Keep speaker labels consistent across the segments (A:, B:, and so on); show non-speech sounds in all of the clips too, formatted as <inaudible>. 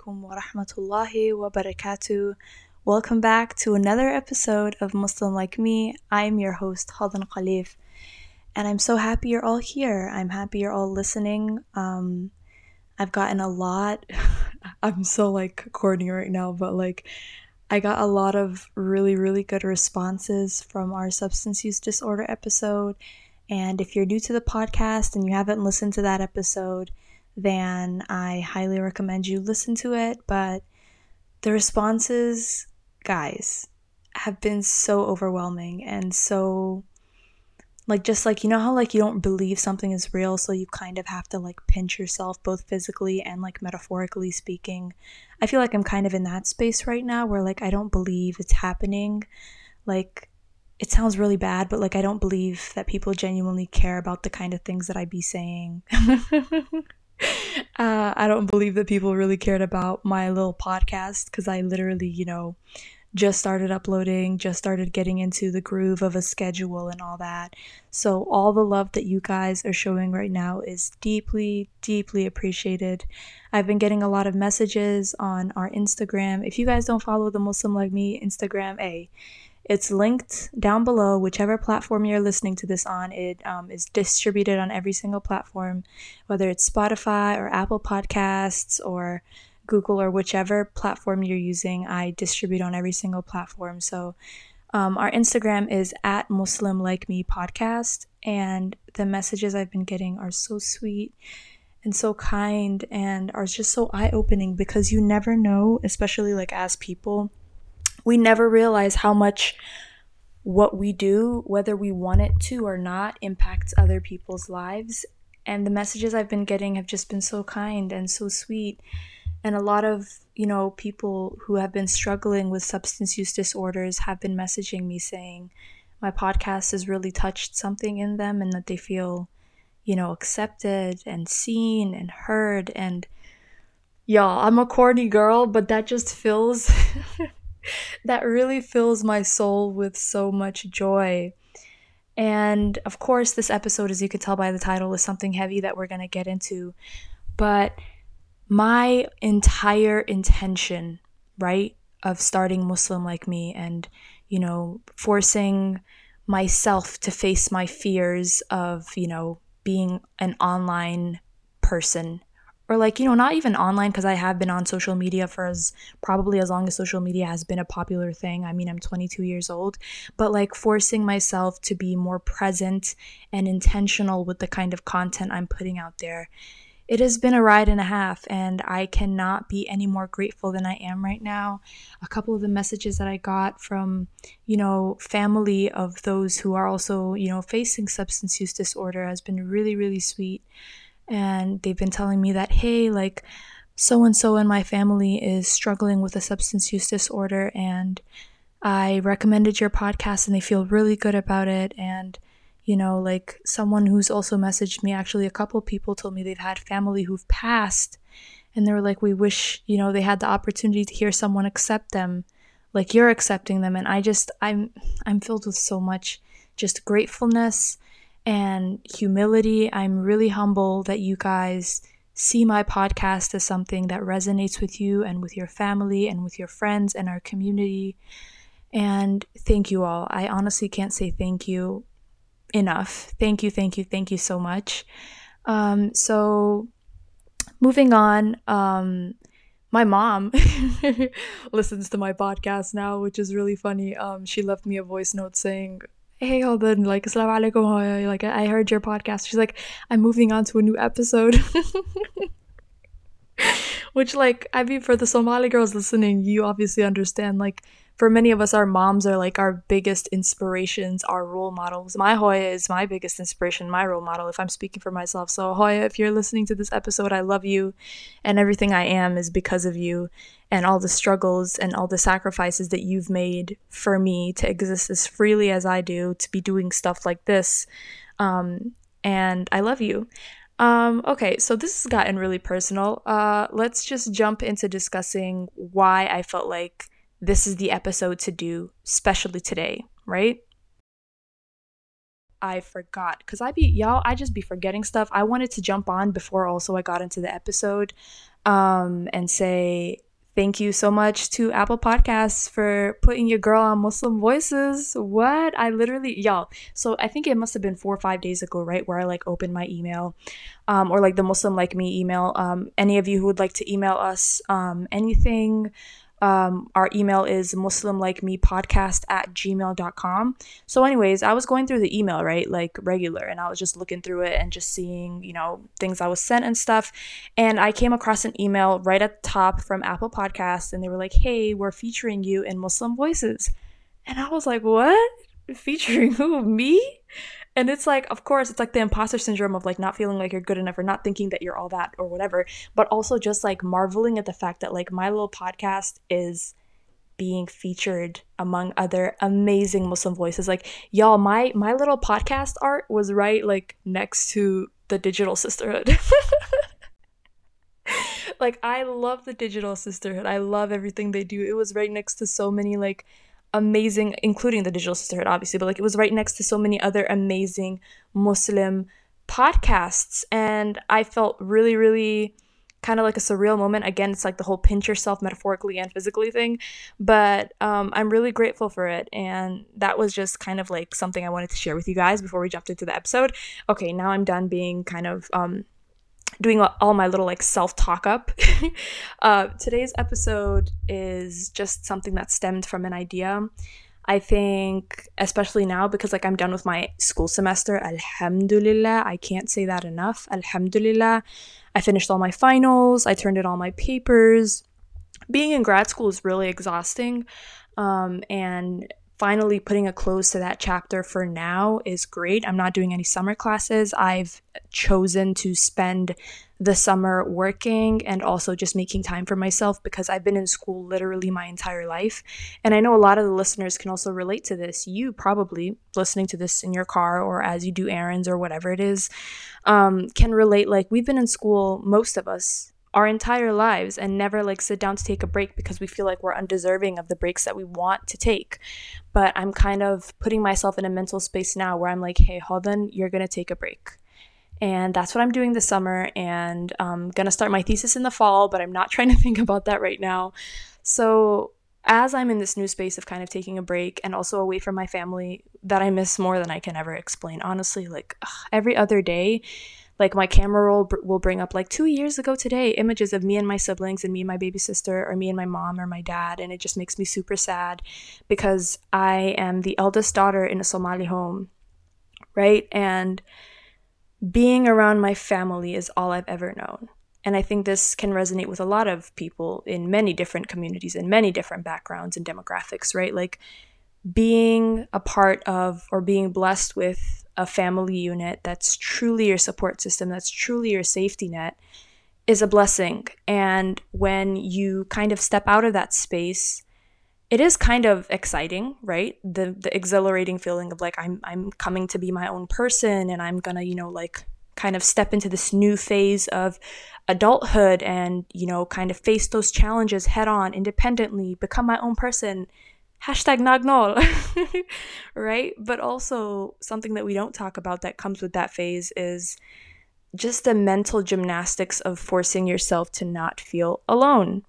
A: alaikum wa rahmatullahi wa barakatuh. Welcome back to another episode of Muslim Like Me. I'm your host, Hodan Khalif, and I'm so happy you're all here. I'm happy you're all listening. Um, I've gotten a lot. <laughs> I'm so like corny right now, but like I got a lot of really, really good responses from our substance use disorder episode. And if you're new to the podcast and you haven't listened to that episode, then I highly recommend you listen to it. But the responses, guys, have been so overwhelming and so like just like you know how like you don't believe something is real so you kind of have to like pinch yourself both physically and like metaphorically speaking i feel like i'm kind of in that space right now where like i don't believe it's happening like it sounds really bad but like i don't believe that people genuinely care about the kind of things that i be saying <laughs> uh, I don't believe that people really cared about my little podcast because I literally, you know, just started uploading, just started getting into the groove of a schedule and all that. So, all the love that you guys are showing right now is deeply, deeply appreciated. I've been getting a lot of messages on our Instagram. If you guys don't follow the Muslim Like Me Instagram, A, it's linked down below, whichever platform you're listening to this on. It um, is distributed on every single platform, whether it's Spotify or Apple Podcasts or Google or whichever platform you're using. I distribute on every single platform. So um, our Instagram is at Muslim Like Me Podcast, and the messages I've been getting are so sweet and so kind and are just so eye opening because you never know, especially like as people we never realize how much what we do, whether we want it to or not, impacts other people's lives. And the messages I've been getting have just been so kind and so sweet. And a lot of, you know, people who have been struggling with substance use disorders have been messaging me saying my podcast has really touched something in them and that they feel, you know, accepted and seen and heard. And y'all, I'm a corny girl, but that just fills <laughs> <laughs> that really fills my soul with so much joy. And of course, this episode, as you could tell by the title, is something heavy that we're going to get into. But my entire intention, right, of starting Muslim like me and, you know, forcing myself to face my fears of, you know, being an online person or like you know not even online because i have been on social media for as probably as long as social media has been a popular thing. I mean i'm 22 years old but like forcing myself to be more present and intentional with the kind of content i'm putting out there it has been a ride and a half and i cannot be any more grateful than i am right now. A couple of the messages that i got from you know family of those who are also you know facing substance use disorder has been really really sweet and they've been telling me that, hey, like, so and so in my family is struggling with a substance use disorder, and I recommended your podcast, and they feel really good about it. And, you know, like, someone who's also messaged me, actually, a couple people told me they've had family who've passed, and they were like, we wish, you know, they had the opportunity to hear someone accept them like you're accepting them and i just i'm i'm filled with so much just gratefulness and humility. I'm really humble that you guys see my podcast as something that resonates with you and with your family and with your friends and our community. And thank you all. I honestly can't say thank you enough. Thank you, thank you, thank you so much. Um, so, moving on, um, my mom <laughs> listens to my podcast now, which is really funny. Um, she left me a voice note saying, hey Hodan, like assalamu alaikum like I heard your podcast. She's like, I'm moving on to a new episode. <laughs> Which like I mean for the Somali girls listening, you obviously understand like for many of us, our moms are like our biggest inspirations, our role models. My Hooyo is my biggest inspiration, my role model, if I'm speaking for myself. So, Hooyo, if you're listening to this episode, I love you, and everything I am is because of you, and all the struggles and all the sacrifices that you've made for me to exist as freely as I do, to be doing stuff like this. Um, and I love you. Um, okay, so this has gotten really personal. Uh, let's just jump into discussing why I felt like this is the episode to do, especially today, right? I forgot because I be y'all, I just be forgetting stuff. I wanted to jump on before also I got into the episode. um, and say thank you so much to Apple Podcasts for putting your girl on Muslim Voices. What? I literally, y'all. So I think it must have been four or five days ago, right? Where I like opened my email um, or like the Muslim Like Me email. Um, any of you who would like to email us um, anything, um, our email is muslimlikemepodcast at gmail.com. So, anyways, I was going through the email, right? Like regular, and I was just looking through it and just seeing, you know, things I was sent and stuff. And I came across an email right at the top from Apple Podcasts, and they were like, hey, we're featuring you in Muslim Voices. And I was like, what? Featuring who? Me? And it's like, of course, it's like the imposter syndrome of like not feeling like you're good enough or not thinking that you're all that or whatever, but also just like marveling at the fact that like my little podcast is being featured among other amazing Muslim voices. Like y'all, my my little podcast art was right like next to the digital sisterhood. <laughs> like I love the digital sisterhood. I love everything they do. It was right next to so many like amazing, including the Digital Sisterhood, obviously, but like it was right next to so many other amazing Muslim podcasts. And I felt really, really kind of like a surreal moment. Again, it's like the whole pinch yourself metaphorically and physically thing. But um, I'm really grateful for it. And that was just kind of like something I wanted to share with you guys before we jumped into the episode. Okay, now I'm done being kind of um, doing all my little like self talk up. <laughs> uh, today's episode is just something that stemmed from an idea. I think, especially now, because like I'm done with my school semester, Alhamdulillah, I can't say that enough. Alhamdulillah, I finished all my finals, I turned in all my papers. Being in grad school is really exhausting. Um, and finally putting a close to that chapter for now is great. I'm not doing any summer classes. I've chosen to spend the summer working and also just making time for myself because I've been in school literally my entire life. And I know a lot of the listeners can also relate to this. You probably listening to this in your car or as you do errands or whatever it is um, can relate. Like, we've been in school, most of us, our entire lives and never like sit down to take a break because we feel like we're undeserving of the breaks that we want to take. But I'm kind of putting myself in a mental space now where I'm like, hey, hold on, you're going to take a break. And that's what I'm doing this summer. And I'm going to start my thesis in the fall, but I'm not <laughs> trying to think about that right now. So, as I'm in this new space of kind of taking a break and also away from my family that I miss more than I can ever explain, honestly, like ugh, every other day, like my camera roll br- will bring up like two years ago today images of me and my siblings and me and my baby sister or me and my mom or my dad and it just makes me super sad because i am the eldest daughter in a somali home right? And being around my family is all i've ever known. And i think this can resonate with a lot of people in many different communities in many different backgrounds and demographics right? Like being a part of or being blessed with a family unit that's truly your support system, that's truly your safety net, is a blessing. And when you kind of step out of that space, it is kind of exciting, right? The the exhilarating feeling of like I'm I'm coming to be my own person and I'm gonna, you know, like kind of step into this new phase of adulthood and, you know, kind of face those challenges head on independently, become my own person hashtag nagnol <laughs> right? But also something that we don't talk about that comes with that phase is just the mental gymnastics of forcing yourself to not feel alone.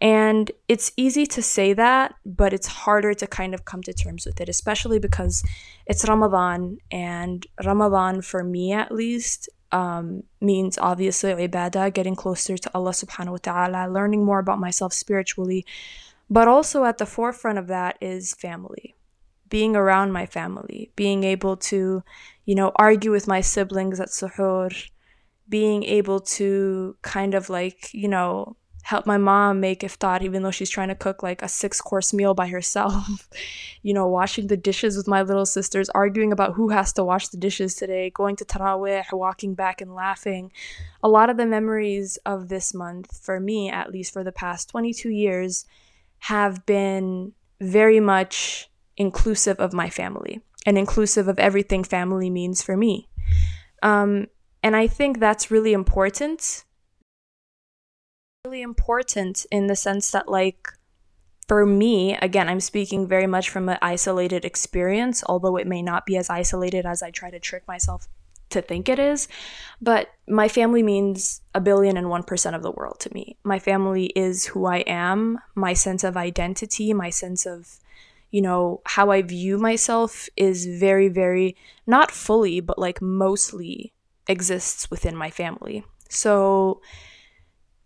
A: And it's easy to say that but it's harder to kind of come to terms with it especially because it's ramadan and ramadan for me at least um, means obviously ibadah, getting closer to Allah subhanahu wa ta'ala, learning more about myself spiritually, but also at the forefront of that is family, being around my family, being able to, you know, argue with my siblings at suhoor, being able to kind of like, you know, help my mom make iftar even though she's trying to cook like a six course meal by herself <laughs> you know washing the dishes with my little sisters arguing about who has to wash the dishes today going to tarawih walking back and laughing. A lot of the memories of this month for me at least for the past 22 years have been very much inclusive of my family and inclusive of everything family means for me. Um, and I think that's really important. Really important in the sense that, like, for me, again, I'm speaking very much from an isolated experience, although it may not be as isolated as I try to trick myself to think it is. But my family means a billion and one percent of the world to me. My family is who I am, my sense of identity, my sense of, you know, how I view myself is very, very, not fully, but like mostly exists within my family. So,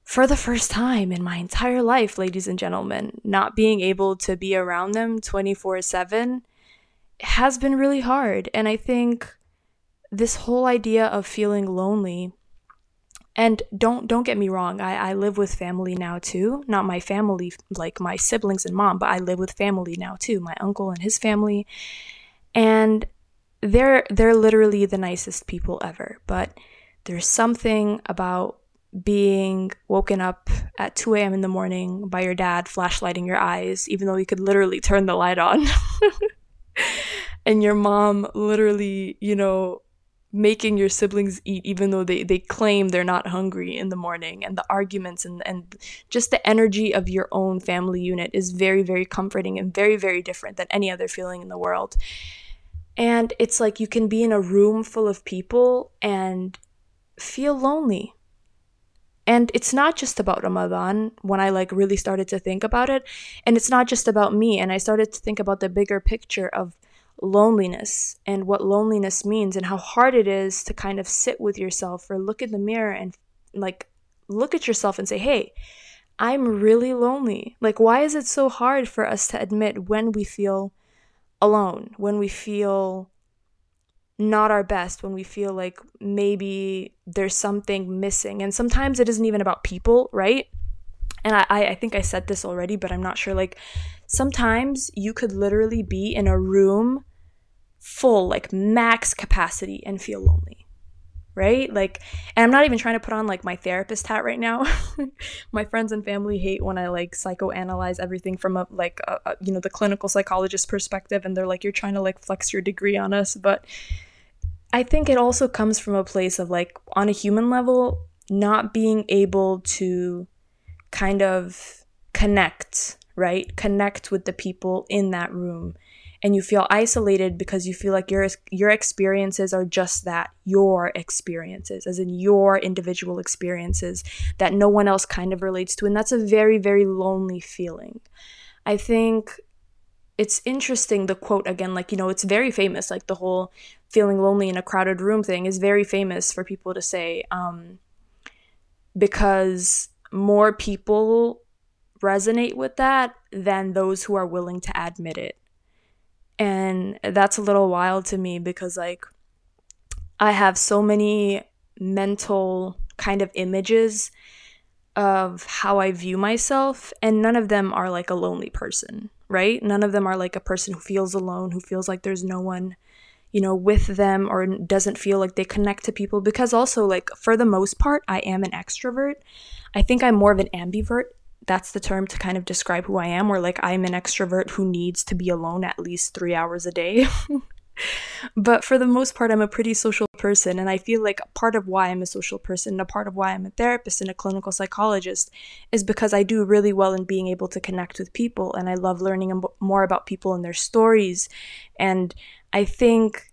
A: for the first time in my entire life, ladies and gentlemen, not being able to be around them 24 7 has been really hard. And I think this whole idea of feeling lonely. And don't don't get me wrong I, I live with family now too. Not my family like my siblings and mom but i live with family now too my uncle and his family. And they're they're literally the nicest people ever. But there's something about being woken up at 2 a.m in the morning by your dad flashlighting your eyes even though you could literally turn the light on. <laughs> And your mom literally you know making your siblings eat even though they, they claim they're not hungry in the morning. And the arguments and, and just the energy of your own family unit is very very comforting and very very different than any other feeling in the world. And it's like you can be in a room full of people and feel lonely. And it's not just about ramadan when i like really started to think about it. And it's not just about me. And i started to think about the bigger picture of loneliness and what loneliness means and how hard it is to kind of sit with yourself or look in the mirror and like look at yourself and say, hey, I'm really lonely. Like, why is it so hard for us to admit when we feel alone, when we feel not our best, when we feel like maybe there's something missing? And sometimes it isn't even about people, right? And I, I think I said this already, but I'm not sure. Like, sometimes you could literally be in a room full, like max capacity, and feel lonely. Right? Like, and I'm not even trying to put on like my therapist hat right now. <laughs> my friends and family hate when I like psychoanalyze everything from a like, a, a, you know, the clinical psychologist perspective. And they're like, you're trying to like flex your degree on us. But I think it also comes from a place of like, on a human level, not being able to kind of connect, right? Connect with the people in that room and you feel isolated because you feel like your your experiences are just that your experiences as in your individual experiences that no one else kind of relates to and that's a very very lonely feeling. I think it's interesting the quote again like you know it's very famous like the whole feeling lonely in a crowded room thing is very famous for people to say um, because more people resonate with that than those who are willing to admit it and that's a little wild to me because, like, I have so many mental kind of images of how I view myself, and none of them are like a lonely person, right? None of them are like a person who feels alone, who feels like there's no one, you know, with them or doesn't feel like they connect to people. Because also, like, for the most part, I am an extrovert. I think I'm more of an ambivert that's the term to kind of describe who I am, where like I'm an extrovert who needs to be alone at least three hours a day. <laughs> but for the most part, I'm a pretty social person. And I feel like part of why I'm a social person and a part of why I'm a therapist and a clinical psychologist is because I do really well in being able to connect with people. And I love learning more about people and their stories. And I think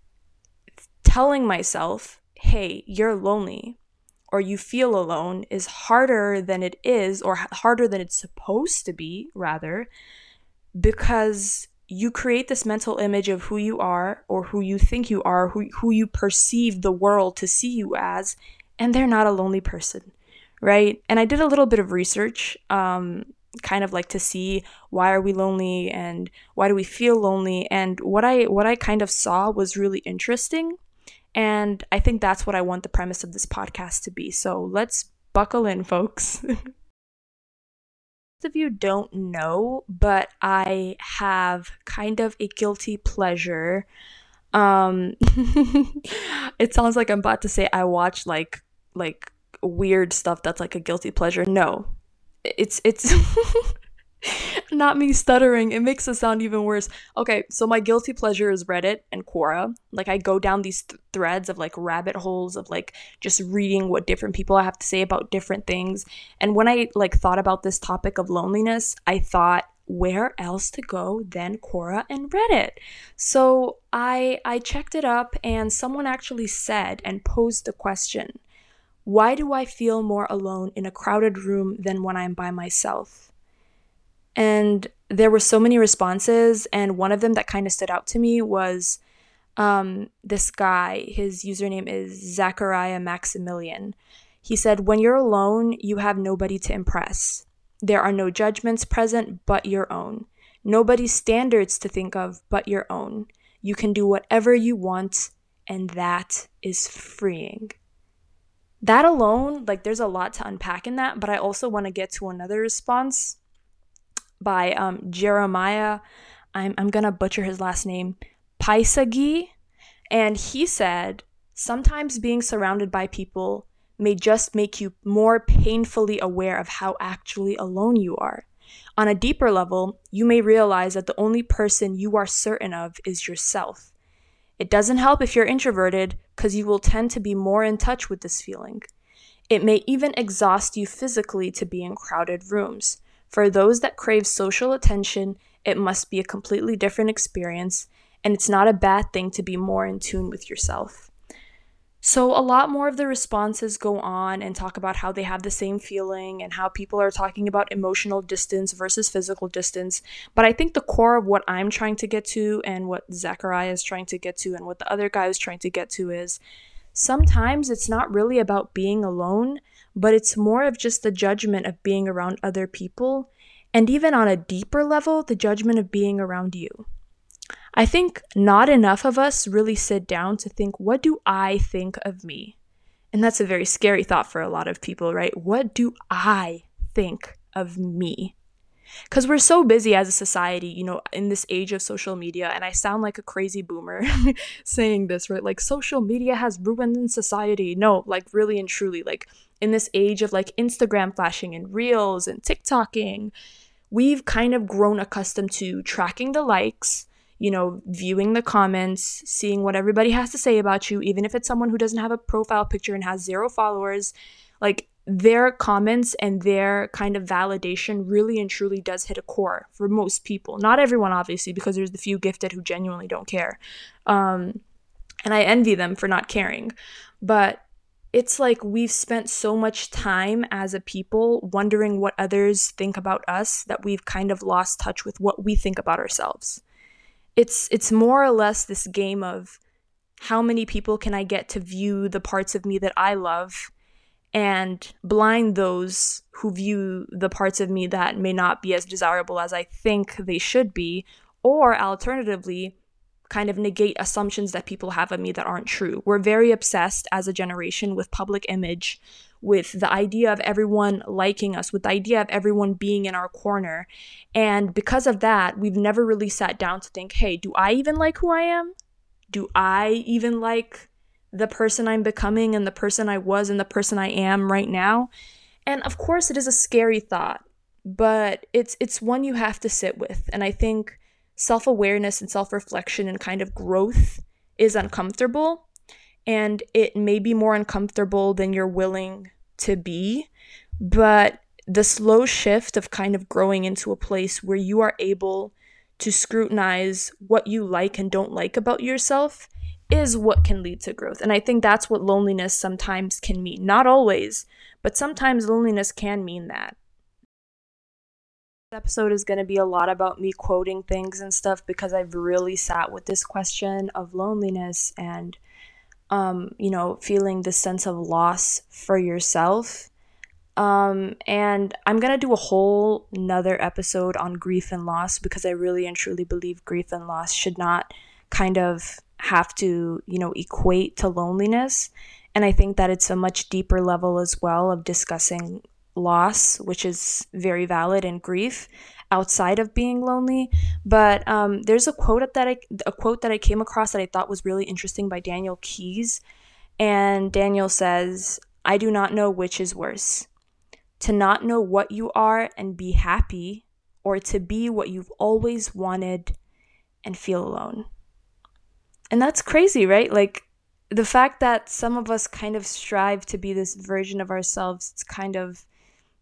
A: telling myself, hey, you're lonely or you feel alone is harder than it is, or harder than it's supposed to be, rather, because you create this mental image of who you are, or who you think you are, who, who you perceive the world to see you as, and they're not a lonely person, right? And I did a little bit of research. Um, kind of like to see why are we lonely and why do we feel lonely and what i what i kind of saw was really interesting and I think that's what I want the premise of this podcast to be. So let's buckle in, folks. <laughs> Most of you don't know, but I have kind of a guilty pleasure. Um, <laughs> it sounds like I'm about to say I watch like like weird stuff that's like a guilty pleasure. No, it's it's <laughs> <laughs> not me stuttering. It makes it sound even worse. Okay, so my guilty pleasure is Reddit and Quora. Like I go down these th- threads of like rabbit holes of like just reading what different people have to say about different things. And when I like thought about this topic of loneliness, I thought where else to go than Quora and Reddit? So I I checked it up and someone actually said and posed the question, why do I feel more alone in a crowded room than when I'm by myself? And there were so many responses and one of them that kind of stood out to me was um, this guy, his username is Zachariah Maximilian. He said, When you're alone, you have nobody to impress. There are no judgments present but your own. Nobody's standards to think of but your own. You can do whatever you want, and that is freeing. That alone, like, there's a lot to unpack in that, but I also want to get to another response by um, Jeremiah. I'm, I'm going to butcher his last name. Paisagi, and he said, Sometimes being surrounded by people may just make you more painfully aware of how actually alone you are. On a deeper level, you may realize that the only person you are certain of is yourself. It doesn't help if you're introverted, because you will tend to be more in touch with this feeling. It may even exhaust you physically to be in crowded rooms. For those that crave social attention, it must be a completely different experience, and it's not a bad thing to be more in tune with yourself. So, a lot more of the responses go on and talk about how they have the same feeling and how people are talking about emotional distance versus physical distance. But I think the core of what I'm trying to get to and what Zachariah is trying to get to and what the other guy is trying to get to is sometimes it's not really about being alone, but it's more of just the judgment of being around other people. And even on a deeper level, the judgment of being around you. I think not enough of us really sit down to think, what do I think of me? And that's a very scary thought for a lot of people, right? What do I think of me? Because we're so busy as a society, you know, in this age of social media, and I sound like a crazy boomer <laughs> saying this, right? Like, social media has ruined society. No, like, really and truly, like, in this age of like Instagram flashing and reels and TikToking, we've kind of grown accustomed to tracking the likes you know, viewing the comments, seeing what everybody has to say about you, even if it's someone who doesn't have a profile picture and has zero followers, like their comments and their kind of validation really and truly does hit a core for most people. Not everyone, obviously, because there's the few gifted who genuinely don't care. Um, and I envy them for not caring. But it's like we've spent so much time as a people wondering what others think about us that we've kind of lost touch with what we think about ourselves it's it's more or less this game of how many people can I get to view the parts of me that I love and blind those who view the parts of me that may not be as desirable as I think they should be, or alternatively, kind of negate assumptions that people have of me that aren't true. We're very obsessed as a generation with public image, with the idea of everyone liking us, with the idea of everyone being in our corner. And because of that, we've never really sat down to think, hey, do I even like who I am? Do I even like the person I'm becoming and the person I was and the person I am right now? And of course, it is a scary thought, but it's it's one you have to sit with. And I think self-awareness and self-reflection and kind of growth is uncomfortable and it may be more uncomfortable than you're willing to be, but the slow shift of kind of growing into a place where you are able to scrutinize what you like and don't like about yourself is what can lead to growth. And I think that's what loneliness sometimes can mean. Not always, but sometimes loneliness can mean that. This episode is going to be a lot about me quoting things and stuff because I've really sat with this question of loneliness and um, you know, feeling this sense of loss for yourself. Um, and I'm gonna do a whole another episode on grief and loss because I really and truly believe grief and loss should not kind of have to, you know, equate to loneliness. And I think that it's a much deeper level as well of discussing loss, which is very valid, and grief outside of being lonely. But um, there's a quote that I a quote that I came across that I thought was really interesting by Daniel Keyes, and Daniel says, "I do not know which is worse, to not know what you are and be happy, or to be what you've always wanted and feel alone." And that's crazy, right? Like the fact that some of us kind of strive to be this version of ourselves, it's kind of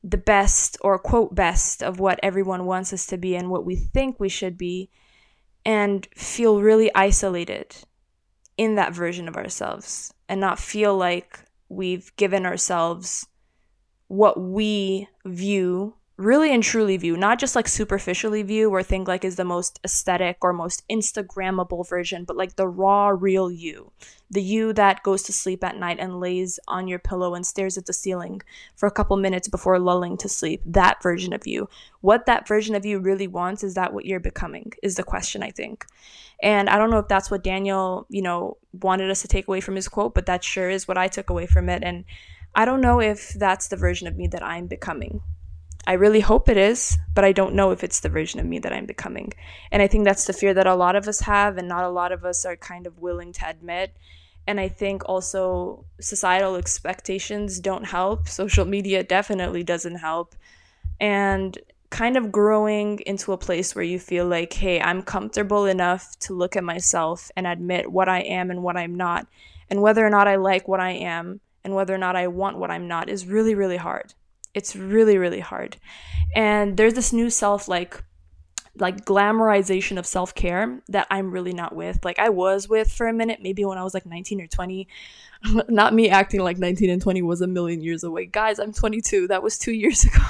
A: the best or quote best of what everyone wants us to be and what we think we should be and feel really isolated in that version of ourselves and not feel like we've given ourselves what we view really and truly view, not just like superficially view or think like is the most aesthetic or most Instagrammable version, but like the raw, real you. The you that goes to sleep at night and lays on your pillow and stares at the ceiling for a couple minutes before lulling to sleep. That version of you. What that version of you really wants is that what you're becoming, is the question, I think. And I don't know if that's what Daniel, you know, wanted us to take away from his quote, but that sure is what I took away from it. And I don't know if that's the version of me that I'm becoming. I really hope it is, but I don't know if it's the version of me that I'm becoming. And I think that's the fear that a lot of us have, and not a lot of us are kind of willing to admit. And I think also societal expectations don't help. Social media definitely doesn't help. And kind of growing into a place where you feel like, hey, I'm comfortable enough to look at myself and admit what I am and what I'm not. And whether or not I like what I am and whether or not I want what I'm not is really, really hard it's really really hard and there's this new self like like glamorization of self-care that I'm really not with. Like I was with for a minute, maybe when I was like 19 or 20. <laughs> not me acting like 19 and 20 was a million years away. Guys, I'm 22. That was 2 <laughs> years ago.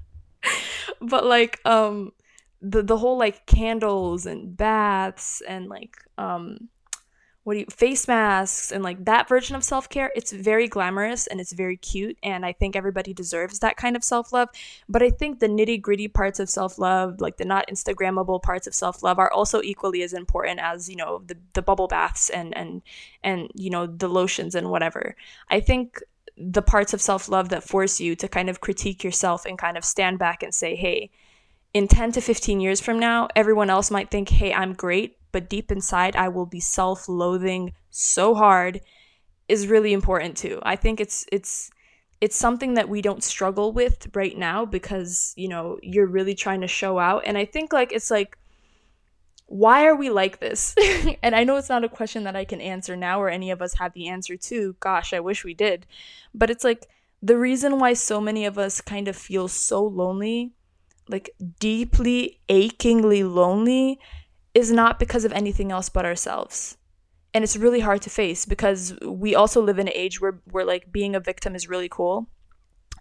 A: <laughs> but like um the the whole like candles and baths and like um what do you face masks and like that version of self-care it's very glamorous and it's very cute and i think everybody deserves that kind of self-love. But i think the nitty-gritty parts of self-love like the not instagrammable parts of self-love are also equally as important as you know the, the bubble baths and and and you know the lotions and whatever. I think the parts of self-love that force you to kind of critique yourself and kind of stand back and say hey in 10 to 15 years from now everyone else might think hey i'm great but deep inside I will be self-loathing so hard is really important too. I think it's it's it's something that we don't struggle with right now because, you know, you're really trying to show out and I think like it's like why are we like this? <laughs> and I know it's not a question that I can answer now or any of us have the answer to. Gosh, I wish we did. But it's like the reason why so many of us kind of feel so lonely, like deeply, achingly lonely, is not because of anything else but ourselves. And it's really hard to face because we also live in an age where where like being a victim is really cool.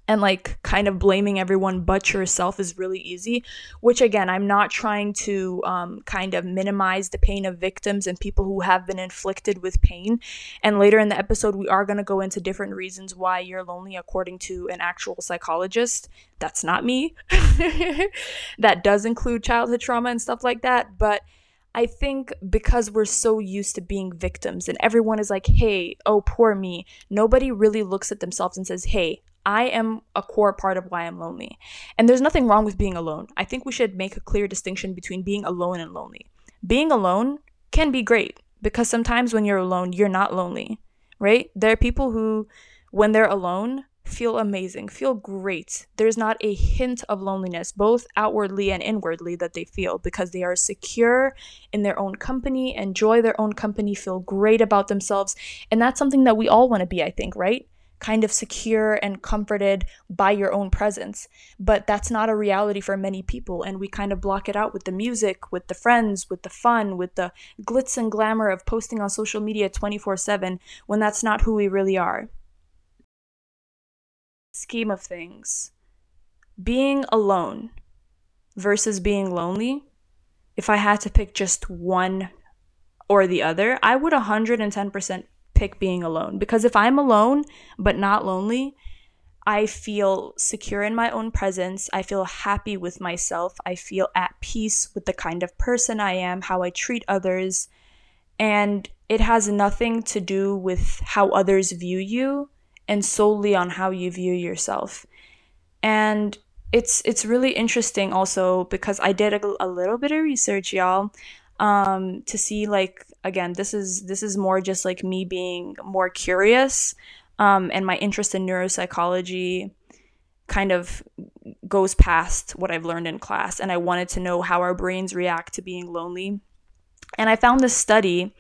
A: And like kind of blaming everyone but yourself is really easy which again i'm not trying to um, kind of minimize the pain of victims and people who have been inflicted with pain. And later in the episode we are going to go into different reasons why you're lonely according to an actual psychologist. That's not me. <laughs> That does include childhood trauma and stuff like that but I think because we're so used to being victims and everyone is like, hey, oh, poor me, nobody really looks at themselves and says, hey, I am a core part of why I'm lonely. And there's nothing wrong with being alone. I think we should make a clear distinction between being alone and lonely. Being alone can be great because sometimes when you're alone, you're not lonely, right? There are people who, when they're alone, feel amazing, feel great. There's not a hint of loneliness, both outwardly and inwardly, that they feel because they are secure in their own company, enjoy their own company, feel great about themselves. And that's something that we all want to be, I think, right? Kind of secure and comforted by your own presence. But that's not a reality for many people. And we kind of block it out with the music, with the friends, with the fun, with the glitz and glamour of posting on social media 24 7 when that's not who we really are scheme of things, being alone versus being lonely, if I had to pick just one or the other, I would 110% pick being alone. Because if I'm alone but not lonely, I feel secure in my own presence. I feel happy with myself. I feel at peace with the kind of person I am, how I treat others. And it has nothing to do with how others view you and solely on how you view yourself. And it's it's really interesting also because I did a, a little bit of research, y'all, um, to see like again this is this is more just like me being more curious, um, and my interest in neuropsychology kind of goes past what I've learned in class, and I wanted to know how our brains react to being lonely. And I found this study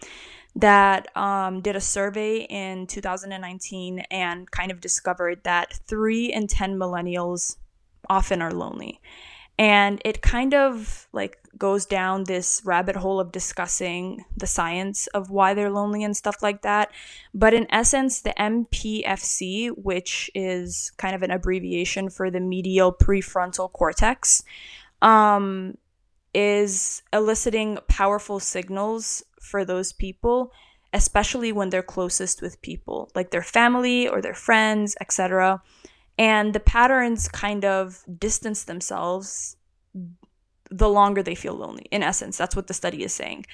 A: that um, did a survey in 2019 and kind of discovered that three in 10 millennials often are lonely. And it kind of like goes down this rabbit hole of discussing the science of why they're lonely and stuff like that. But in essence, the MPFC, which is kind of an abbreviation for the medial prefrontal cortex, um, is eliciting powerful signals for those people, especially when they're closest with people, like their family or their friends, etc. And the patterns kind of distance themselves the longer they feel lonely. In essence, that's what the study is saying.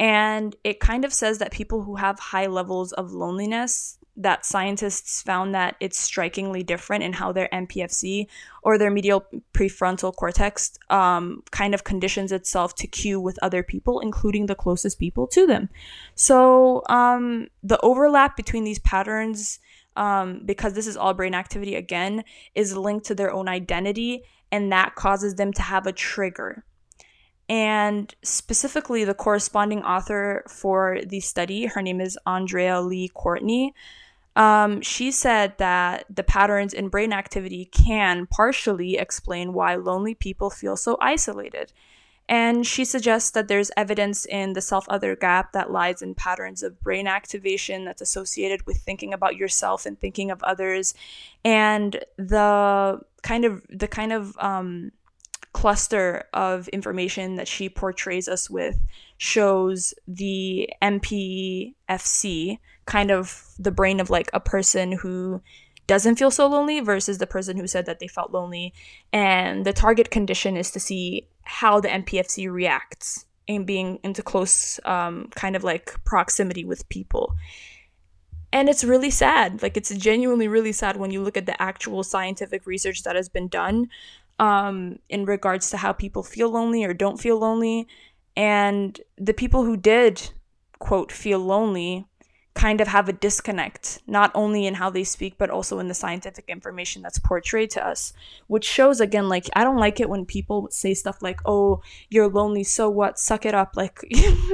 A: And it kind of says that people who have high levels of loneliness, that scientists found that it's strikingly different in how their MPFC or their medial prefrontal cortex um, kind of conditions itself to cue with other people, including the closest people to them. So um, the overlap between these patterns, um, because this is all brain activity again, is linked to their own identity, and that causes them to have a trigger. And specifically, the corresponding author for the study, her name is Andrea Lee Courtney. Um, she said that the patterns in brain activity can partially explain why lonely people feel so isolated. And she suggests that there's evidence in the self other gap that lies in patterns of brain activation that's associated with thinking about yourself and thinking of others. And the kind of, the kind of, um, cluster of information that she portrays us with shows the MPFC, kind of the brain of like a person who doesn't feel so lonely versus the person who said that they felt lonely. And the target condition is to see how the MPFC reacts in being into close um, kind of like proximity with people. And it's really sad. Like, it's genuinely really sad when you look at the actual scientific research that has been done um, in regards to how people feel lonely or don't feel lonely. And the people who did, quote, feel lonely kind of have a disconnect, not only in how they speak, but also in the scientific information that's portrayed to us, which shows again, like, I don't like it when people say stuff like, oh, you're lonely, so what? Suck it up. Like,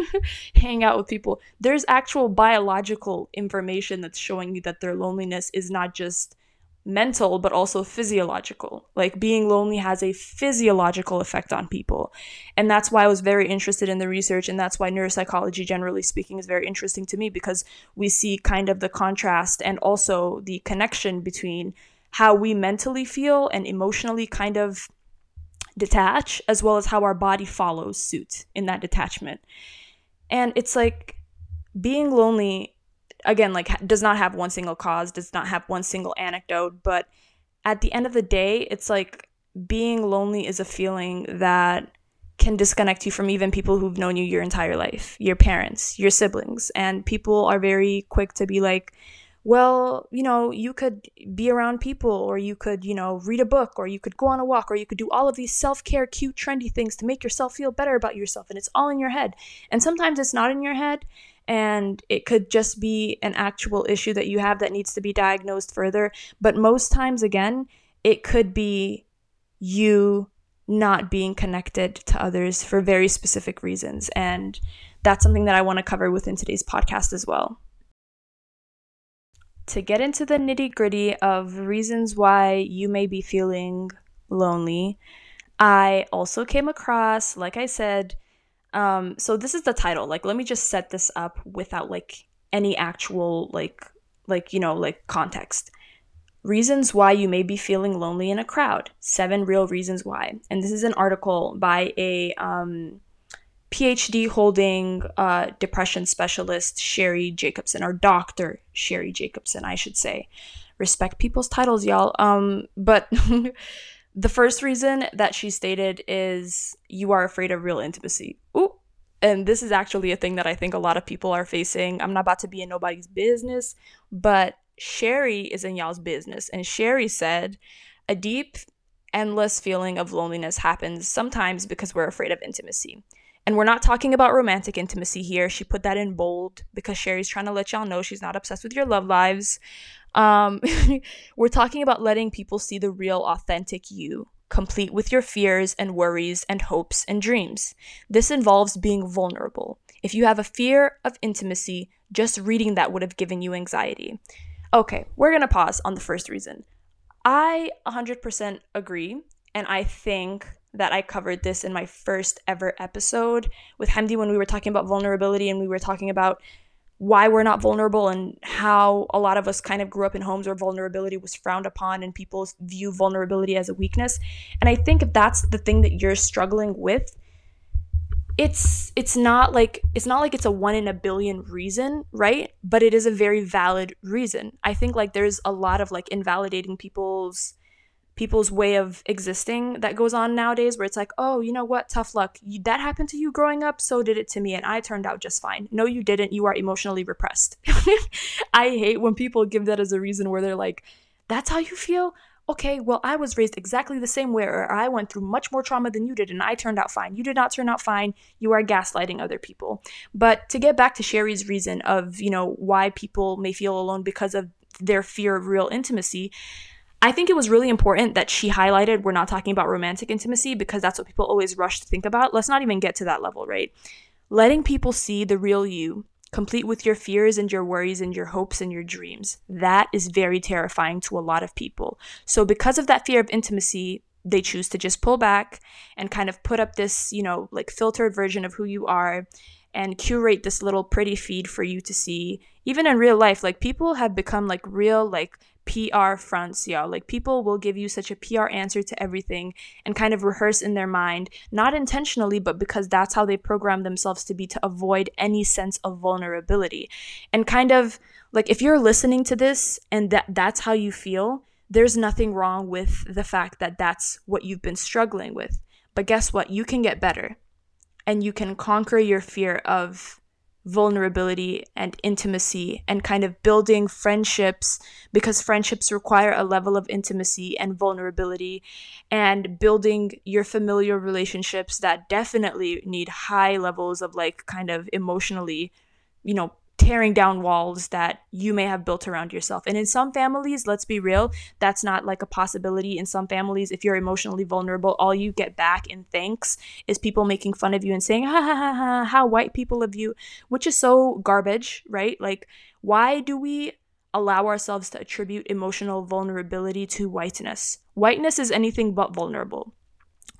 A: <laughs> hang out with people. There's actual biological information that's showing you that their loneliness is not just mental but also physiological. Like being lonely has a physiological effect on people. And that's why I was very interested in the research and that's why neuropsychology generally speaking is very interesting to me because we see kind of the contrast and also the connection between how we mentally feel and emotionally kind of detach as well as how our body follows suit in that detachment. And it's like being lonely again like does not have one single cause does not have one single anecdote but at the end of the day it's like being lonely is a feeling that can disconnect you from even people who've known you your entire life your parents your siblings and people are very quick to be like well, you know, you could be around people or you could, you know, read a book or you could go on a walk or you could do all of these self care, cute, trendy things to make yourself feel better about yourself. And it's all in your head. And sometimes it's not in your head and it could just be an actual issue that you have that needs to be diagnosed further. But most times, again, it could be you not being connected to others for very specific reasons. And that's something that I want to cover within today's podcast as well. To get into the nitty gritty of reasons why you may be feeling lonely, I also came across, like I said, um, so this is the title. Like, let me just set this up without like any actual like like you know like context. Reasons why you may be feeling lonely in a crowd. Seven real reasons why. And this is an article by a um, PhD holding uh, depression specialist Sheri Jacobson, or Doctor Sheri Jacobson, I should say. Respect people's titles, y'all. Um, but <laughs> The first reason that she stated is you are afraid of real intimacy. Ooh. And this is actually a thing that I think a lot of people are facing. I'm not about to be in nobody's business, but Sheri is in y'all's business. And Sheri said, a deep, endless feeling of loneliness happens sometimes because we're afraid of intimacy. And we're not talking about romantic intimacy here. She put that in bold because Sheri's trying to let y'all know she's not obsessed with your love lives. Um, <laughs> we're talking about letting people see the real, authentic you complete with your fears and worries and hopes and dreams. This involves being vulnerable. If you have a fear of intimacy, just reading that would have given you anxiety. Okay, we're gonna pause on the first reason. I 100% agree, and I think that I covered this in my first ever episode with Hamdi when we were talking about vulnerability and we were talking about why we're not vulnerable and how a lot of us kind of grew up in homes where vulnerability was frowned upon and people view vulnerability as a weakness. And I think if that's the thing that you're struggling with, it's it's not like it's not like it's a one in a billion reason, right? But it is a very valid reason. I think like there's a lot of like invalidating people's people's way of existing that goes on nowadays where it's like oh you know what? Tough luck. That happened to you growing up so did it to me and i turned out just fine. No you didn't. You are emotionally repressed. <laughs> I hate when people give that as a reason where they're like that's how you feel? Okay well i was raised exactly the same way or i went through much more trauma than you did and i turned out fine. You did not turn out fine. You are gaslighting other people. But to get back to Sheri's reason of you know why people may feel alone because of their fear of real intimacy I think it was really important that she highlighted we're not talking about romantic intimacy because that's what people always rush to think about. Let's not even get to that level, right? Letting people see the real you, complete with your fears and your worries and your hopes and your dreams. That is very terrifying to a lot of people. So, because of that fear of intimacy, they choose to just pull back and kind of put up this, you know, like filtered version of who you are and curate this little pretty feed for you to see. Even in real life, like people have become like real, like PR fronts, y'all. Like people will give you such a PR answer to everything and kind of rehearse in their mind, not intentionally, but because that's how they program themselves to be to avoid any sense of vulnerability. And kind of like if you're listening to this and that that's how you feel, there's nothing wrong with the fact that that's what you've been struggling with. But guess what? You can get better and you can conquer your fear of vulnerability and intimacy and kind of building friendships because friendships require a level of intimacy and vulnerability and building your familiar relationships that definitely need high levels of like kind of emotionally you know tearing down walls that you may have built around yourself. And in some families, let's be real, that's not like a possibility. In some families, if you're emotionally vulnerable, all you get back in thanks is people making fun of you and saying, ha ha ha ha, how white people of you, which is so garbage, right? Like, why do we allow ourselves to attribute emotional vulnerability to whiteness? Whiteness is anything but vulnerable.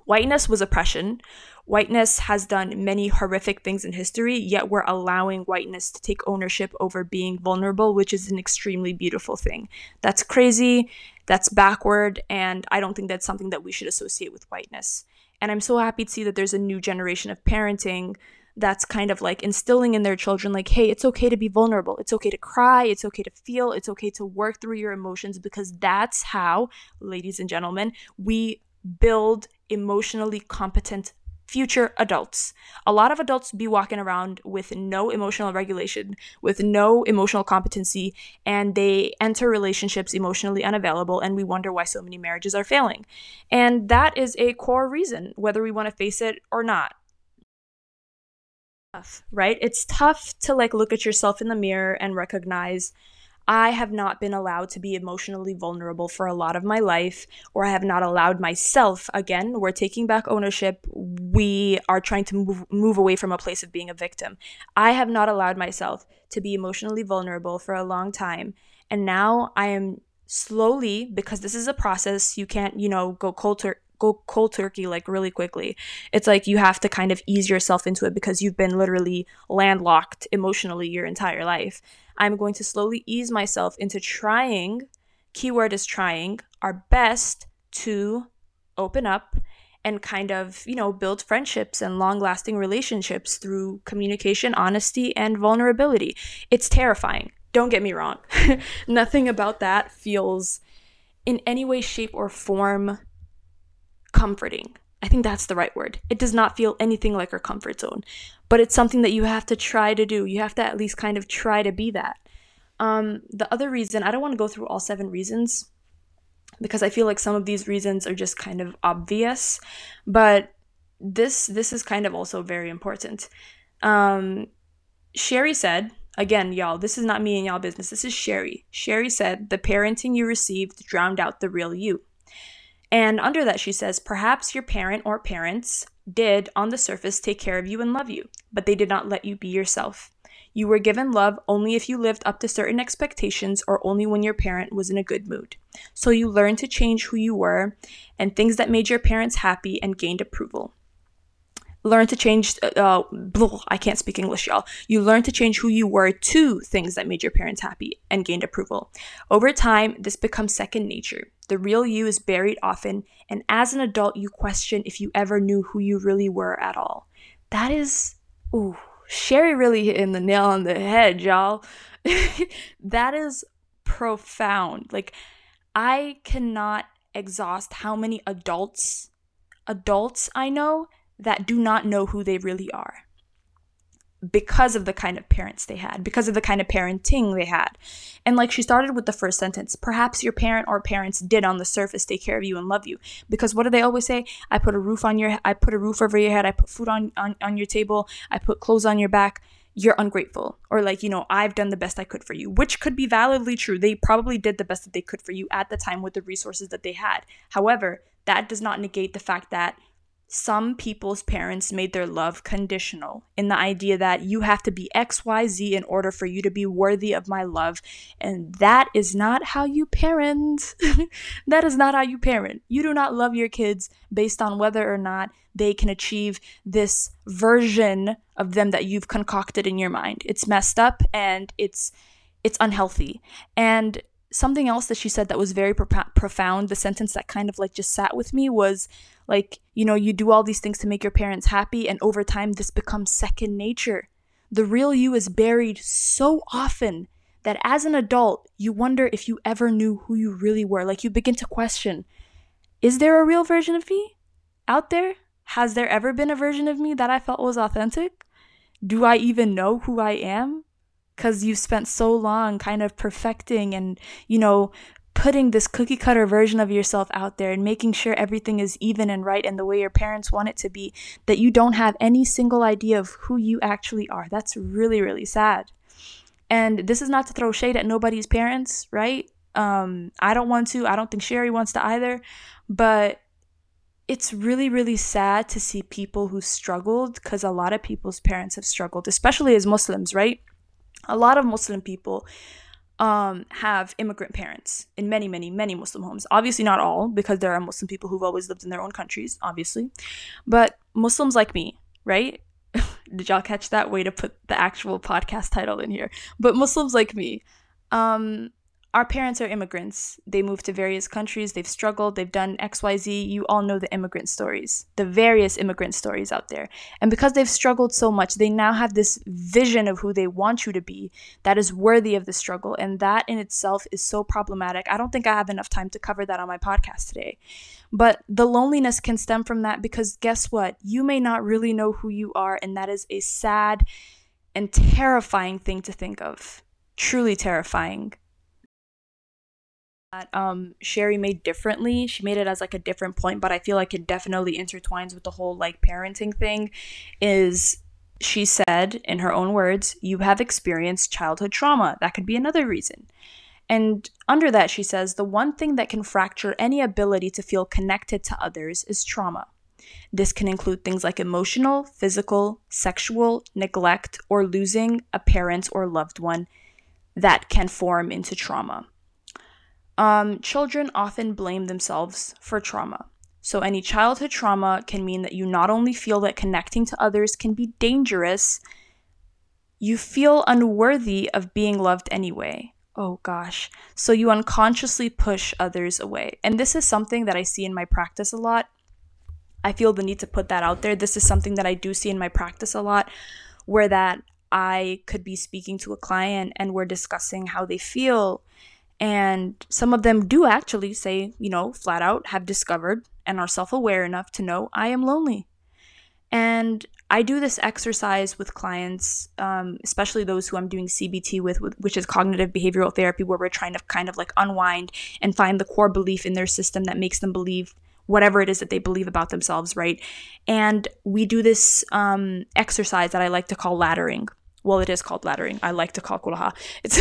A: Whiteness was oppression. Whiteness has done many horrific things in history, yet we're allowing whiteness to take ownership over being vulnerable, which is an extremely beautiful thing. That's crazy, that's backward, and I don't think that's something that we should associate with whiteness. And I'm so happy to see that there's a new generation of parenting that's kind of like instilling in their children like hey it's okay to be vulnerable it's okay to cry it's okay to feel it's okay to work through your emotions because that's how ladies and gentlemen we build emotionally competent future adults. A lot of adults be walking around with no emotional regulation, with no emotional competency, and they enter relationships emotionally unavailable, and we wonder why so many marriages are failing. And that is a core reason, whether we want to face it or not. Right? It's tough to like look at yourself in the mirror and recognize I have not been allowed to be emotionally vulnerable for a lot of my life, or I have not allowed myself, again, we're taking back ownership. We are trying to move, move away from a place of being a victim. I have not allowed myself to be emotionally vulnerable for a long time. And now I am slowly, because this is a process, you can't, you know, go cold go cold turkey like really quickly. It's like you have to kind of ease yourself into it because you've been literally landlocked emotionally your entire life. I'm going to slowly ease myself into trying, keyword is trying, our best to open up and kind of, you know, build friendships and long lasting relationships through communication, honesty, and vulnerability. It's terrifying. Don't get me wrong. <laughs> Nothing about that feels in any way, shape, or form comforting. I think that's the right word. It does not feel anything like our comfort zone, but it's something that you have to try to do. You have to at least kind of try to be that. Um, the other reason, I don't want to go through all seven reasons because I feel like some of these reasons are just kind of obvious, but this this is kind of also very important. Um, Sheri said, again, y'all, this is not me and y'all business. This is Sheri. Sheri said the parenting you received drowned out the real you. And under that, she says, perhaps your parent or parents did, on the surface, take care of you and love you, but they did not let you be yourself. You were given love only if you lived up to certain expectations or only when your parent was in a good mood. So you learned to change who you were and things that made your parents happy and gained approval learn to change uh, blah, i can't speak english y'all. You learn to change who you were to things that made your parents happy and gained approval. Over time this becomes second nature. The real you is buried often and as an adult you question if you ever knew who you really were at all. That is ooh Sheri really hitting the nail on the head y'all. <laughs> That is profound. Like i cannot exhaust how many adults adults i know that do not know who they really are because of the kind of parents they had, because of the kind of parenting they had. And like she started with the first sentence, perhaps your parent or parents did on the surface take care of you and love you. Because what do they always say? I put a roof on your I put a roof over your head, I put food on, on, on your table, I put clothes on your back. You're ungrateful. Or like, you know, I've done the best I could for you, which could be validly true. They probably did the best that they could for you at the time with the resources that they had. However, that does not negate the fact that some people's parents made their love conditional in the idea that you have to be XYZ in order for you to be worthy of my love. And that is not how you parent. <laughs> that is not how you parent. You do not love your kids based on whether or not they can achieve this version of them that you've concocted in your mind. It's messed up and it's it's unhealthy. And something else that she said that was very pro- profound, the sentence that kind of like just sat with me was like, you know, you do all these things to make your parents happy, and over time, this becomes second nature. The real you is buried so often that as an adult, you wonder if you ever knew who you really were. Like, you begin to question is there a real version of me out there? Has there ever been a version of me that I felt was authentic? Do I even know who I am? Because you've spent so long kind of perfecting and, you know, putting this cookie cutter version of yourself out there and making sure everything is even and right and the way your parents want it to be, that you don't have any single idea of who you actually are. That's really, really sad. And this is not to throw shade at nobody's parents, right? Um, I don't want to. I don't think Sheri wants to either. But it's really, really sad to see people who struggled because a lot of people's parents have struggled, especially as Muslims, right? A lot of Muslim people um, have immigrant parents in many, many, many Muslim homes. Obviously, not all, because there are Muslim people who've always lived in their own countries, obviously. But Muslims like me, right? <laughs> Did y'all catch that way to put the actual podcast title in here? But Muslims like me, um, our parents are immigrants. They moved to various countries, they've struggled, they've done XYZ. You all know the immigrant stories, the various immigrant stories out there. And because they've struggled so much, they now have this vision of who they want you to be that is worthy of the struggle. And that in itself is so problematic. I don't think I have enough time to cover that on my podcast today. But the loneliness can stem from that because guess what? You may not really know who you are, and that is a sad and terrifying thing to think of. Truly terrifying that um Sheri made differently. She made it as like a different point, but I feel like it definitely intertwines with the whole like parenting thing is she said in her own words, you have experienced childhood trauma. That could be another reason. And under that, she says, the one thing that can fracture any ability to feel connected to others is trauma. This can include things like emotional, physical, sexual, neglect, or losing a parent or loved one that can form into trauma. Um, children often blame themselves for trauma. So, any childhood trauma can mean that you not only feel that connecting to others can be dangerous, you feel unworthy of being loved anyway. Oh gosh. So, you unconsciously push others away. And this is something that I see in my practice a lot. I feel the need to put that out there. This is something that I do see in my practice a lot, where that I could be speaking to a client and we're discussing how they feel and some of them do actually say, you know, flat out have discovered and are self aware enough to know I am lonely. And I do this exercise with clients, um, especially those who I'm doing CBT with, which is cognitive behavioral therapy, where we're trying to kind of like unwind and find the core belief in their system that makes them believe whatever it is that they believe about themselves, right? And we do this um, exercise that I like to call laddering, well it is called laddering i like to call it kulaha it's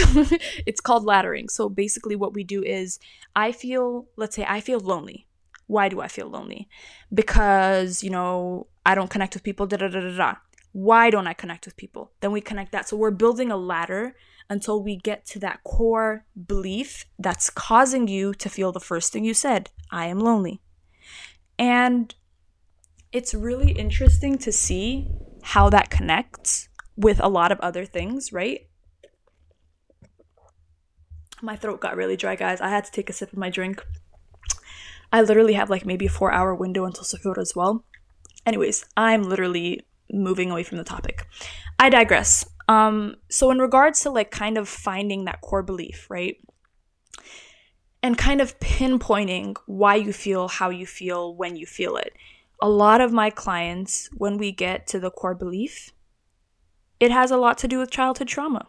A: <laughs> it's called laddering so basically what we do is i feel let's say i feel lonely Why do I feel lonely? Because, you know, I don't connect with people, da da da da da. Why don't I connect with people? Then we connect that. So we're building a ladder until we get to that core belief that's causing you to feel the first thing you said I am lonely. And it's really interesting to see how that connects with a lot of other things, right? My throat got really dry, guys. I had to take a sip of my drink. I literally have like maybe a four hour window until suhoor as well. Anyways, I'm literally moving away from the topic. I digress. Um, so in regards to like kind of finding that core belief, right? And kind of pinpointing why you feel how you feel when you feel it. A lot of my clients, when we get to the core belief, it has a lot to do with childhood trauma.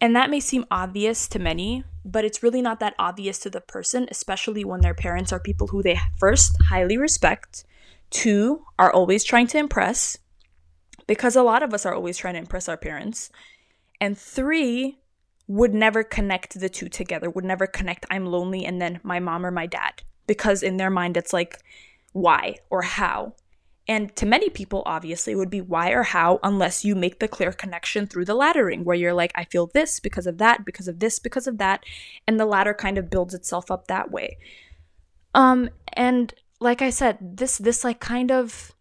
A: And that may seem obvious to many, but it's really not that obvious to the person, especially when their parents are people who they first highly respect, two, are always trying to impress, because a lot of us are always trying to impress our parents, and three, would never connect the two together, would never connect I'm lonely and then my mom or my dad, because in their mind it's like, why or how? And to many people, obviously, would be why or how, unless you make the clear connection through the laddering, where you're like, I feel this because of that, because of this, because of that. And the ladder kind of builds itself up that way. Um, and like I said, this this like kind of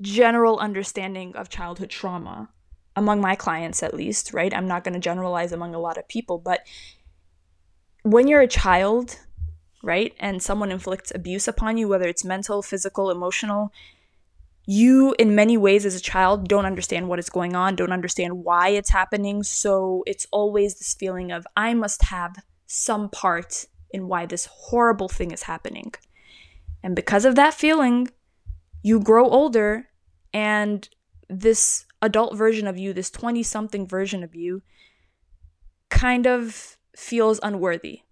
A: general understanding of childhood trauma among my clients at least, right? I'm not going to generalize among a lot of people, but when you're a child, right? And someone inflicts abuse upon you, whether it's mental, physical, emotional, you, in many ways, as a child, don't understand what is going on, don't understand why it's happening. So it's always this feeling of, I must have some part in why this horrible thing is happening. And because of that feeling, you grow older and this adult version of you, this 20 something version of you, kind of feels unworthy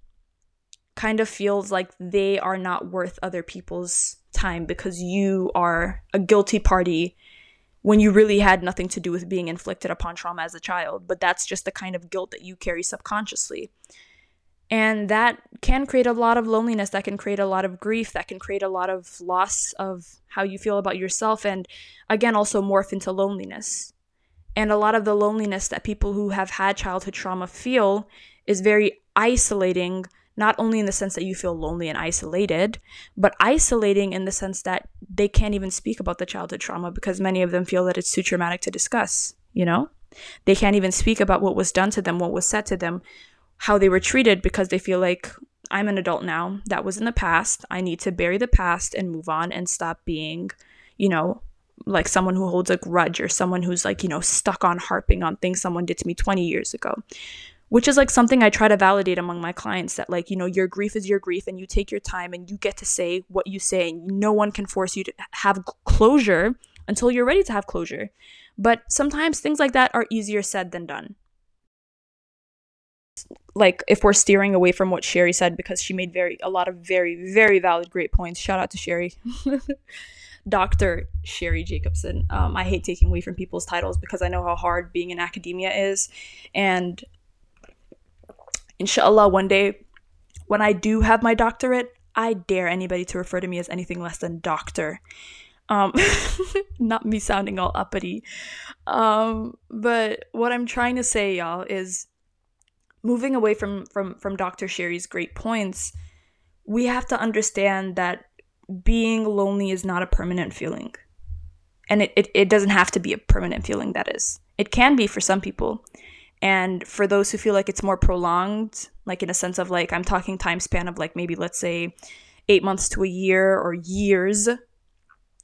A: kind of feels like they are not worth other people's time because you are a guilty party when you really had nothing to do with being inflicted upon trauma as a child. But that's just the kind of guilt that you carry subconsciously. And that can create a lot of loneliness, that can create a lot of grief, that can create a lot of loss of how you feel about yourself, and again, also morph into loneliness. And a lot of the loneliness that people who have had childhood trauma feel is very isolating not only in the sense that you feel lonely and isolated, but isolating in the sense that they can't even speak about the childhood trauma because many of them feel that it's too traumatic to discuss, you know? They can't even speak about what was done to them, what was said to them, how they were treated because they feel like I'm an adult now. That was in the past. I need to bury the past and move on and stop being, you know, like someone who holds a grudge or someone who's like, you know, stuck on harping on things someone did to me 20 years ago which is like something I try to validate among my clients that like you know your grief is your grief and you take your time and you get to say what you say and no one can force you to have closure until you're ready to have closure. But sometimes things like that are easier said than done. Like if we're steering away from what Sheri said because she made very a lot of very very valid great points. Shout out to Sheri. <laughs> Dr. Sheri Jacobson. Um, I hate taking away from people's titles because I know how hard being in academia is. And inshallah, one day when I do have my doctorate, I dare anybody to refer to me as anything less than doctor. Um, <laughs> not me sounding all uppity. Um, but what I'm trying to say, y'all, is moving away from from from Dr. Sheri's great points, we have to understand that being lonely is not a permanent feeling. And it, it, it doesn't have to be a permanent feeling, that is. It can be for some people. And for those who feel like it's more prolonged, like in a sense of like, I'm talking time span of like maybe, let's say, eight months to a year or years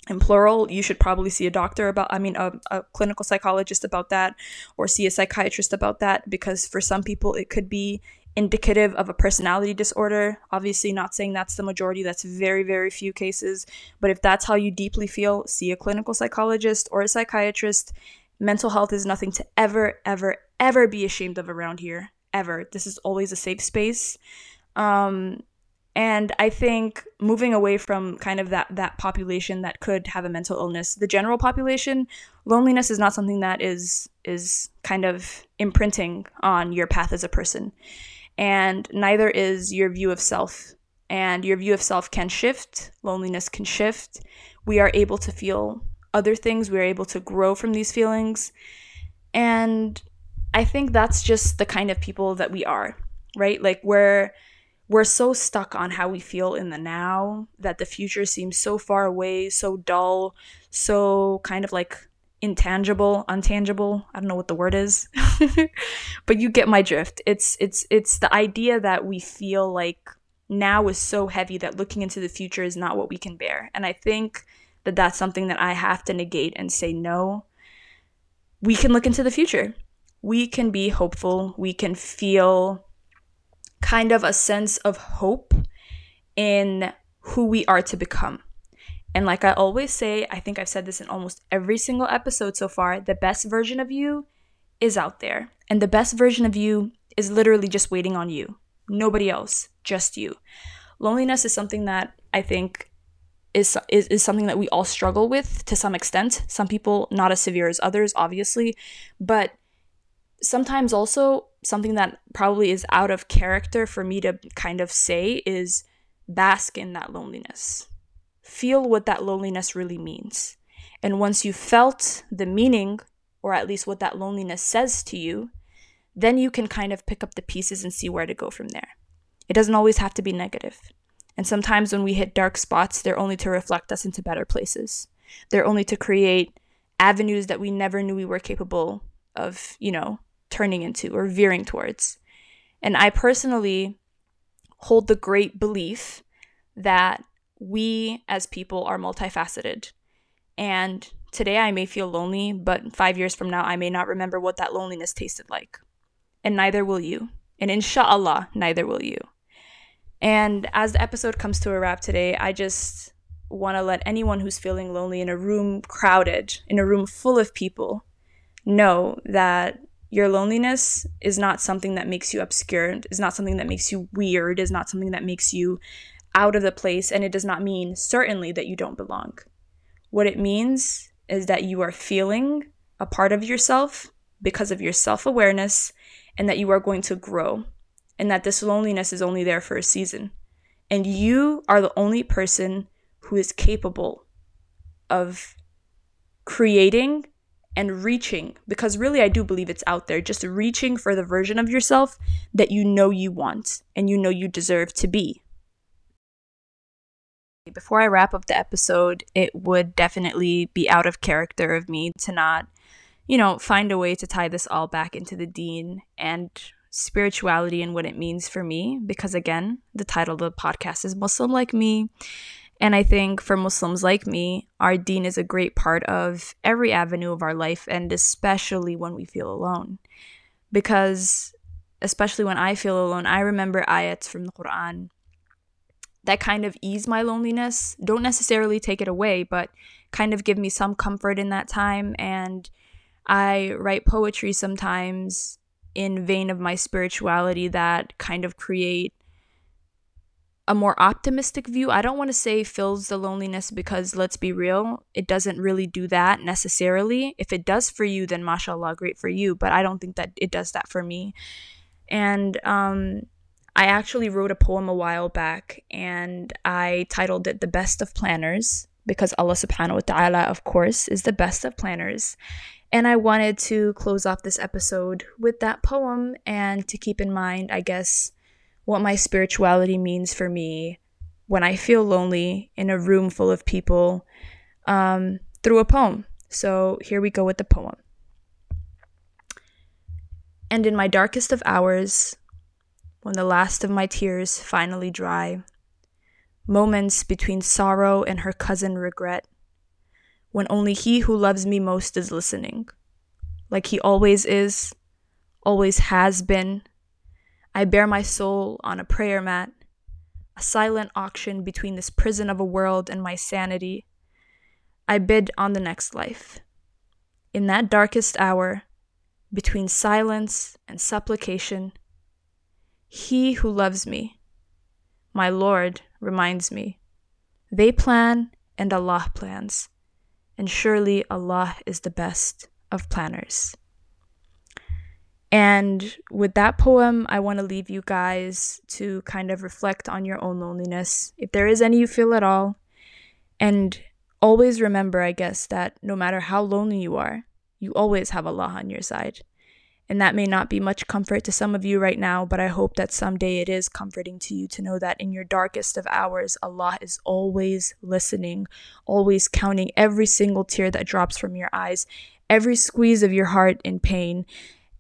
A: in plural, you should probably see a doctor about, I mean, a, a, clinical psychologist about that, or see a psychiatrist about that, because for some people it could be indicative of a personality disorder. Obviously, not saying that's the majority, that's very, very few cases. But if that's how you deeply feel, see a clinical psychologist or a psychiatrist. Mental health is nothing to ever, ever, ever be ashamed of around here ever. This is always a safe space. Um, and I think moving away from kind of that that population that could have a mental illness, the general population, loneliness is not something that is is kind of imprinting on your path as a person. And neither is your view of self and your view of self can shift, loneliness can shift. We are able to feel other things, we're able to grow from these feelings. And I think that's just the kind of people that we are, right? Like we're we're so stuck on how we feel in the now that the future seems so far away, so dull, so kind of like intangible, untangible. I don't know what the word is. <laughs> but you get my drift. It's it's it's the idea that we feel like now is so heavy that looking into the future is not what we can bear. And I think that that's something that I have to negate and say no. We can look into the future. We can be hopeful. We can feel kind of a sense of hope in who we are to become. And like I always say, I think I've said this in almost every single episode so far the best version of you is out there. And the best version of you is literally just waiting on you. Nobody else, just you. Loneliness is something that I think is, is, is something that we all struggle with to some extent. Some people not as severe as others, obviously. But sometimes also something that probably is out of character for me to kind of say is bask in that loneliness feel what that loneliness really means. And once you've felt the meaning, or at least what that loneliness says to you, then you can kind of pick up the pieces and see where to go from there. It doesn't always have to be negative. And sometimes when we hit dark spots, they're only to reflect us into better places. They're only to create avenues that we never knew we were capable of, you know, turning into or veering towards. And I personally hold the great belief that we as people are multifaceted. And today I may feel lonely, but five years from now, I may not remember what that loneliness tasted like. And neither will you. And inshallah, neither will you. And as the episode comes to a wrap today, I just want to let anyone who's feeling lonely in a room crowded, in a room full of people, know that your loneliness is not something that makes you obscure, is not something that makes you weird, is not something that makes you out of the place, and it does not mean certainly that you don't belong. What it means is that you are feeling a part of yourself because of your self awareness and that you are going to grow, and that this loneliness is only there for a season. And you are the only person who is capable of creating and reaching, because really I do believe it's out there, just reaching for the version of yourself that you know you want and you know you deserve to be. Before I wrap up the episode, it would definitely be out of character of me to not, you know, find a way to tie this all back into the deen and spirituality and what it means for me. Because again, the title of the podcast is Muslim Like Me. And I think for Muslims like me, our deen is a great part of every avenue of our life, and especially when we feel alone. Because, especially when I feel alone, I remember ayats from the Quran that kind of ease my loneliness. Don't necessarily take it away, but kind of give me some comfort in that time. And I write poetry sometimes in vein of my spirituality that kind of create a more optimistic view. I don't want to say fills the loneliness because let's be real, it doesn't really do that necessarily. If it does for you, then mashallah, great for you. But I don't think that it does that for me. And um, I actually wrote a poem a while back and I titled it The Best of Planners because Allah subhanahu wa ta'ala, of course, is the best of planners. And I wanted to close off this episode with that poem and to keep in mind, I guess, what my spirituality means for me when I feel lonely in a room full of people um, through a poem. So here we go with the poem. And in my darkest of hours, when the last of my tears finally dry. Moments between sorrow and her cousin regret. When only he who loves me most is listening. Like he always is, always has been. I bear my soul on a prayer mat, a silent auction between this prison of a world and my sanity. I bid on the next life. In that darkest hour, between silence and supplication, he who loves me, my Lord, reminds me. They plan and Allah plans, and surely Allah is the best of planners. And with that poem, I want to leave you guys to kind of reflect on your own loneliness, if there is any you feel at all. And always remember, I guess, that no matter how lonely you are, you always have Allah on your side. And that may not be much comfort to some of you right now, but I hope that someday it is comforting to you to know that in your darkest of hours, Allah is always listening, always counting every single tear that drops from your eyes, every squeeze of your heart in pain,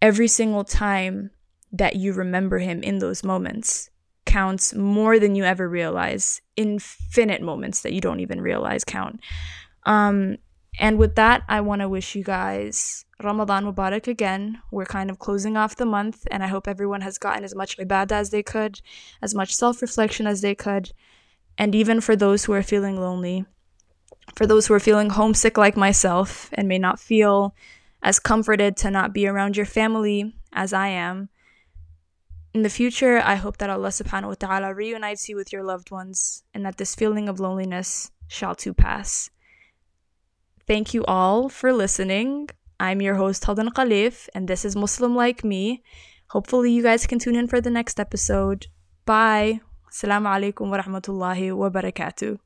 A: every single time that you remember Him in those moments counts more than you ever realize. Infinite moments that you don't even realize count. Um, and with that, I want to wish you guys Ramadan Mubarak again. We're kind of closing off the month, and I hope everyone has gotten as much ibadah as they could, as much self reflection as they could. And even for those who are feeling lonely, for those who are feeling homesick like myself and may not feel as comforted to not be around your family as I am, in the future, I hope that Allah subhanahu wa ta'ala reunites you with your loved ones and that this feeling of loneliness shall too pass. Thank you all for listening. I'm your host, Hodan Khalif, and this is Muslim Like Me. Hopefully, you guys can tune in for the next episode. Bye. Assalamu alaikum wa rahmatullahi wa barakatuh.